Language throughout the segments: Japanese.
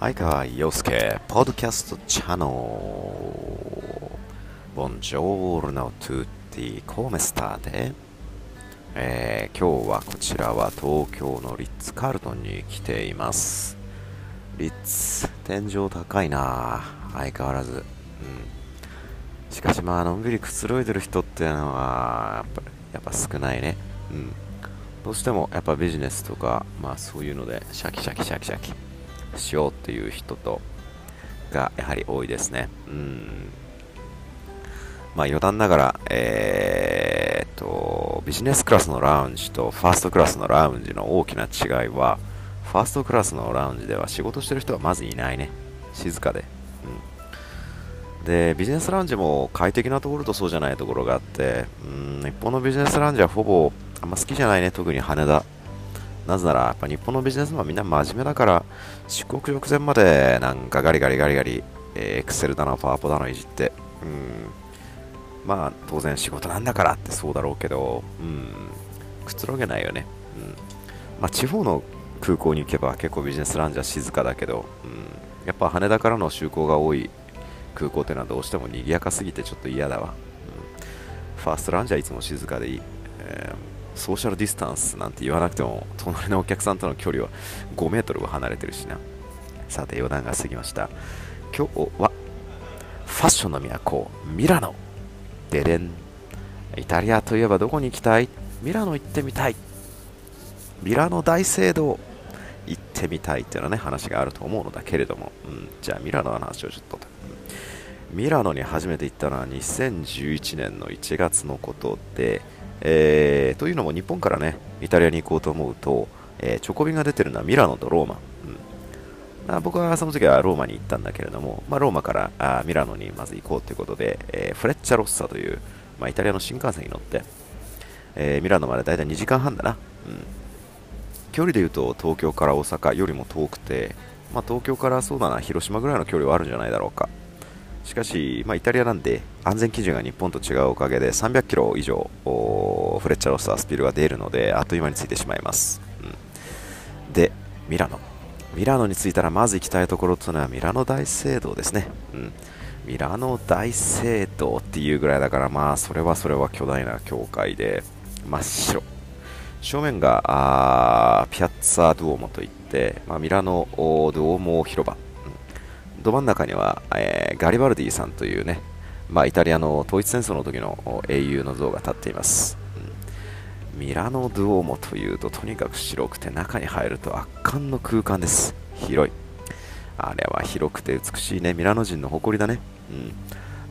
相川洋介、ポッドキャストチャンネル。ボンジョールノトゥッティーコーメスターで、えー、今日はこちらは東京のリッツ・カールトンに来ています。リッツ、天井高いな相変わらず。うん、しかしまあ、のんびりくつろいでる人っていうのは、やっぱやっぱ少ないね。うん。どうしてもやっぱビジネスとか、まあそういうので、シャキシャキシャキシャキしようっていう人と、がやはり多いですね。うん。まあ余談ながら、えー、と、ビジネスクラスのラウンジとファーストクラスのラウンジの大きな違いは、ファーストクラスのラウンジでは仕事してる人はまずいないね。静かで。うん、で、ビジネスラウンジも快適なところとそうじゃないところがあって、うん、日本のビジネスラウンジはほぼあんま好きじゃないね、特に羽田。なぜなら、やっぱ日本のビジネスマンみんな真面目だから、出国直前までなんかガリガリガリガリ、えー、Excel だの、パワポだのいじって、うん、まあ当然仕事なんだからってそうだろうけど、うん、くつろげないよね。うん、まあ地方の空港に行けば結構ビジネスランジは静かだけど、うん、やっぱ羽田からの就航が多い空港っていうのはどうしても賑やかすぎてちょっと嫌だわ。うん、ファーストランジはいつも静かでいい。えーソーシャルディスタンスなんて言わなくても隣のお客さんとの距離は5メートルは離れてるしな。さて余談が過ぎました。今日はファッションの都ミラノででんイタリアといえばどこに行きたい？ミラノ行ってみたい。ミラノ大聖堂行ってみたいっていうのはね話があると思うのだけれども、うん、じゃあミラノの話をちょっと、うん、ミラノに初めて行ったのは2011年の1月のことでえー、というのも日本からね、イタリアに行こうと思うと、えー、チョコビが出てるのはミラノとローマ。うん、僕はその時はローマに行ったんだけれども、まあ、ローマからあミラノにまず行こうということで、えー、フレッチャロッサという、まあ、イタリアの新幹線に乗って、えミラノまでだいたい2時間半だな。うん、距離で言うと東京から大阪よりも遠くて、まあ、東京からそうだな、広島ぐらいの距離はあるんじゃないだろうか。しかし、まあ、イタリアなんで安全基準が日本と違うおかげで300キロ以上フレッチャーロスタースピードが出るのであっという間についてしまいます、うん、でミラノ。ミラノに着いたらまず行きたいところというのはミラノ大聖堂ですね、うん、ミラノ大聖堂っていうぐらいだからまあそれはそれは巨大な教会で真っ白。正面がピアッツァ・ドゥオモといって、まあ、ミラノ・ドゥオモ広場。ど真ん中には、えー、ガリバルディさんというね、まあ、イタリアの統一戦争の時の英雄の像が立っています、うん、ミラノ・ドゥオーモというととにかく白くて中に入ると圧巻の空間です。広い。あれは広くて美しいね。ミラノ人の誇りだね、う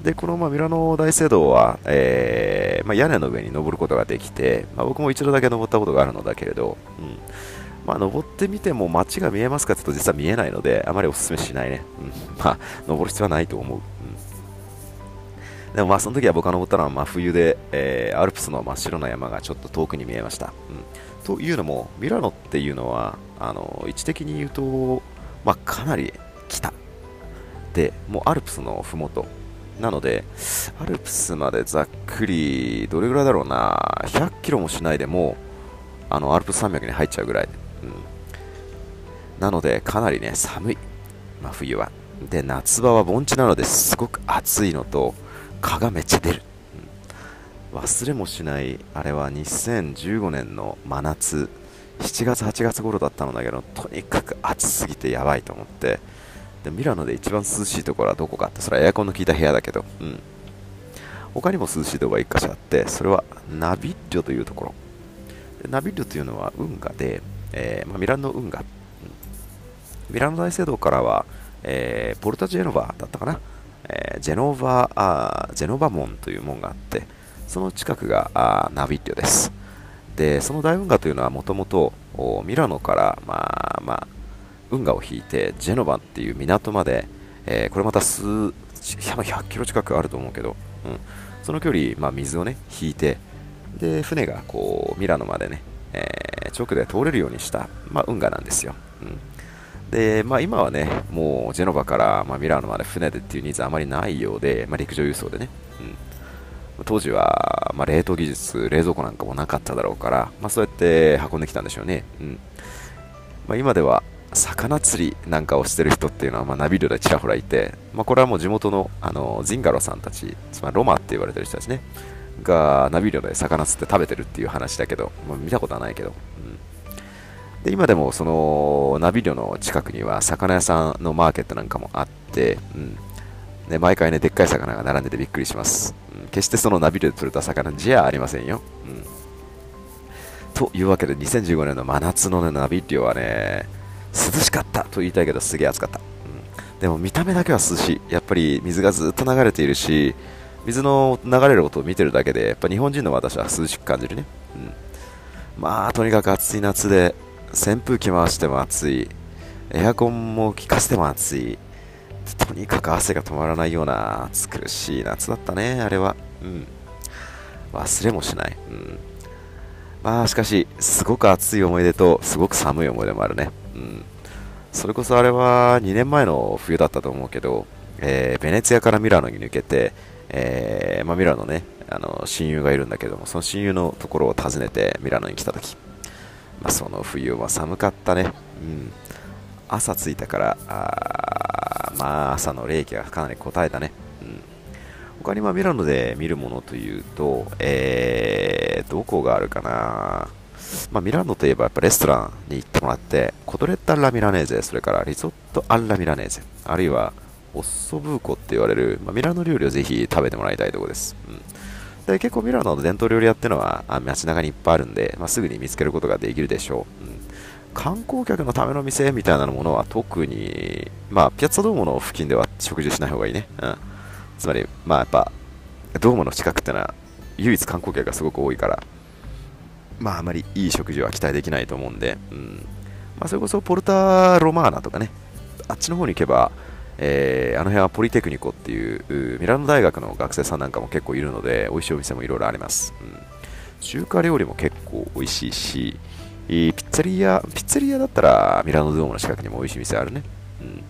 ん、でこの、まあ、ミラノ大聖堂は、えーまあ、屋根の上に登ることができて、まあ、僕も一度だけ登ったことがあるのだけれど、うん。まあ、登ってみても街が見えますかというと実は見えないので、あまりお勧めしないね。うん、まあ、登る必要はないと思う。うん、でもまあ、その時は僕が登ったのは真冬で、えー、アルプスの真っ白な山がちょっと遠くに見えました。うん、というのも、ミラノっていうのは、あの位置的に言うと、まあ、かなり北。で、もうアルプスのふもと。なので、アルプスまでざっくり、どれぐらいだろうな、100キロもしないでも、あのアルプス山脈に入っちゃうぐらい、なのでかなりね寒い、まあ、冬は。で夏場は盆地なのですごく暑いのと蚊がめっちゃ出る、うん、忘れもしないあれは2015年の真夏。7月8月頃だったのだけどとにかく暑すぎてやばいと思って。でミラノで一番涼しいところはどこかって。それはエアコンの効いた部屋だけど、うん、他にも涼しいところが1箇所あってそれはナビッリョというところ。ナビッリョというのは運河でえーまあ、ミラノ運河、うん、ミラノ大聖堂からは、えー、ポルタジェノバだったかな、えー、ジェノバあジェノバ門という門があってその近くがあナビッリョです。でその大運河というのはもともとミラノから、まあまあ、運河を引いてジェノバっていう港まで、えー、これまた数100キロ近くあると思うけど、うん、その距離、まあ、水をね引いてで船がこうミラノまでねえー、直で通れるようにした、まあ、運河なんですよ。うん。で、まあ、今はね、もうジェノバから、まあ、ミラノまで船でっていうニーズあまりないようで、まあ、陸上輸送でね、うん、当時は、まあ、冷凍技術、冷蔵庫なんかもなかっただろうから、まあ、そうやって運んできたんでしょうね。うん。まあ、今では、魚釣りなんかをしてる人っていうのは、まあ、ナビルでちらほらいて、まあ、これはもう地元のあのジンガロさんたち、つまりロマって言われてる人たちね、がナビルで魚釣って食べてるっていう話だけど、まあ、見たことはないけど、うん、で今でもそのナビリョの近くには魚屋さんのマーケットなんかもあって、うん。ね、毎回ねでっかい魚が並んでてびっくりします、うん、決してそのナビルで釣れた魚じゃありませんよ、うん、というわけで2015年の真夏の、ね、ナビリョはね涼しかったと言いたいけどすげえ暑かった、うん、でも見た目だけは涼しい。やっぱり水がずっと流れているし水の流れる音を見てるだけでやっぱ日本人の私は涼しく感じるね、うん、まあとにかく暑い夏で扇風機回しても暑い。エアコンも効かせても暑い。とにかく汗が止まらないような暑苦しい夏だったねあれは。うん。忘れもしない、うん、まあしかしすごく暑い思い出とすごく寒い思い出もあるね。うん。それこそあれは2年前の冬だったと思うけど、えー、ベネツィアからミラノに抜けて、えー、まあ、ミラノねあの親友がいるんだけどもその親友のところを訪ねてミラノに来た時、まあ、その冬は寒かったね、うん、朝着いたからあまあ朝の冷気がかなり答えたね、うん、他にまミラノで見るものというと、えー、どこがあるかな。まあ、ミラノといえばやっぱレストランに行ってもらって、コトレッタ・ラ・ミラネーゼ、それからリゾット・アッラ・ミラネーゼ、あるいはオッソブーコって言われる、まあ、ミラノ料理をぜひ食べてもらいたいところです。うん、で結構ミラノの伝統料理屋っていうのは街中にいっぱいあるんで、まあ、すぐに見つけることができるでしょう。うん、観光客のための店みたいなものは特に、まあ、ピアッツァドームの付近では食事しない方がいいね。うん、つまり、まあやっぱ、ドームの近くってのは唯一観光客がすごく多いから、まああまりいい食事は期待できないと思うんで、うん。まあ、それこそポルタ・ロマーナとかね、あっちの方に行けば、えー、あの辺はポリテクニコっていうミラノ大学の学生さんなんかも結構いるので美味しいお店もいろいろあります、うん、中華料理も結構美味しいしピッツァリアピッツァリアだったらミラノドームの近くにも美味しい店あるね、うん、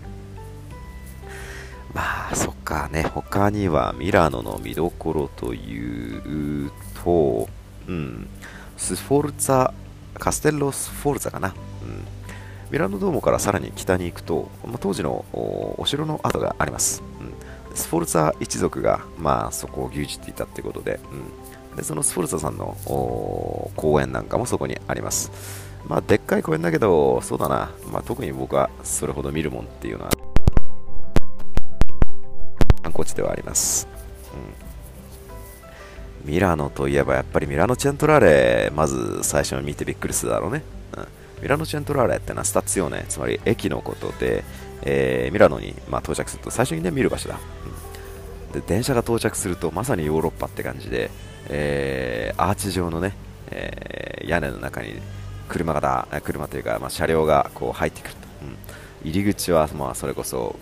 まあそっかね。他にはミラノの見どころというと、うん、スフォルツァカステッロスフォルツァかな、うん。ミラノドームからさらに北に行くと、まあ、当時のお城の跡があります、うん、スフォルツァ一族が、まあ、そこを牛耳っていたということで,、うん、でそのスフォルツァさんの公園なんかもそこにあります。まあでっかい公園だけどそうだな、まあ、特に僕はそれほど見るもんっていうのは観光地ではあります、うん、ミラノといえばやっぱりミラノチェントラーレまず最初に見てびっくりするだろうね、うん。ミラノチェントラーレってのはスタツヨーネ、つまり駅のことで、えー、ミラノに、まあ、到着すると最初にね見る場所だ、うん、で電車が到着するとまさにヨーロッパって感じで、えー、アーチ状のね、えー、屋根の中に車がだ車というか、まあ、車両がこう入ってくると、うん、入り口は、まあ、それこそ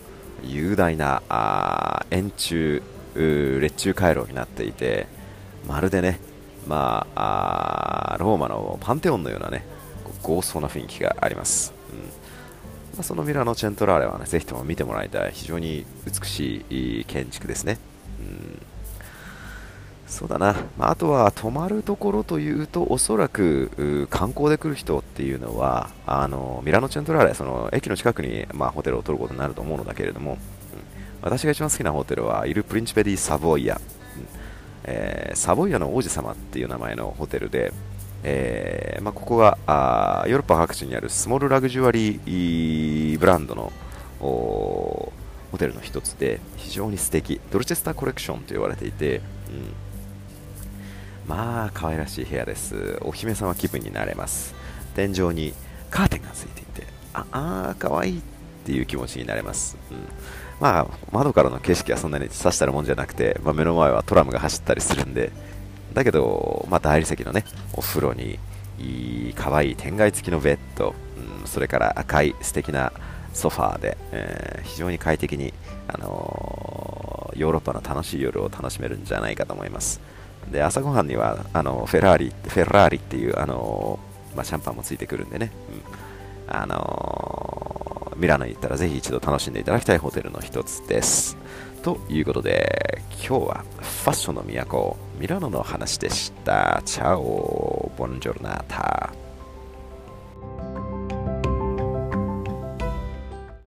雄大なあ円柱列柱回廊になっていてまるでね、まあ、あローマのパンテオンのようなね豪壮な雰囲気があります、うん。まあ、そのミラノチェントラーレはねぜひとも見てもらいたい。非常に美しい建築ですね、うん、そうだな、まあ、あとは泊まるところというとおそらく観光で来る人っていうのはあのミラノチェントラーレその駅の近くに、まあ、ホテルを取ることになると思うのだけれども、うん、私が一番好きなホテルはイル・プリンチペディ・サボイア、うん。えー、サボイアの王子様っていう名前のホテルで、えーまあ、ここがあヨーロッパ各地にあるスモールラグジュアリーブランドのホテルの一つで非常に素敵。ドルチェスターコレクションと言われていて、うん、まあ可愛らしい部屋です。お姫様気分になれます。天井にカーテンがついていてああ可愛いっていう気持ちになれます、うん。まあ、窓からの景色はそんなにさしたるもんじゃなくて、まあ、目の前はトラムが走ったりするんで、だけど、まあ、大理石のね、お風呂に、いい可愛い天蓋付きのベッド、うん、それから赤い素敵なソファーで、えー、非常に快適に、あのー、ヨーロッパの楽しい夜を楽しめるんじゃないかと思います。で、朝ごはんには、あのフェラーリ、フェラーリっていう、あのー、まあ、シャンパンもついてくるんでね、うん、あのミラノに行ったらぜひ一度楽しんでいただきたいホテルの一つです。ということで、今日はファッションの都、ミラノの話でした。チャオ、ボンジョルナータ。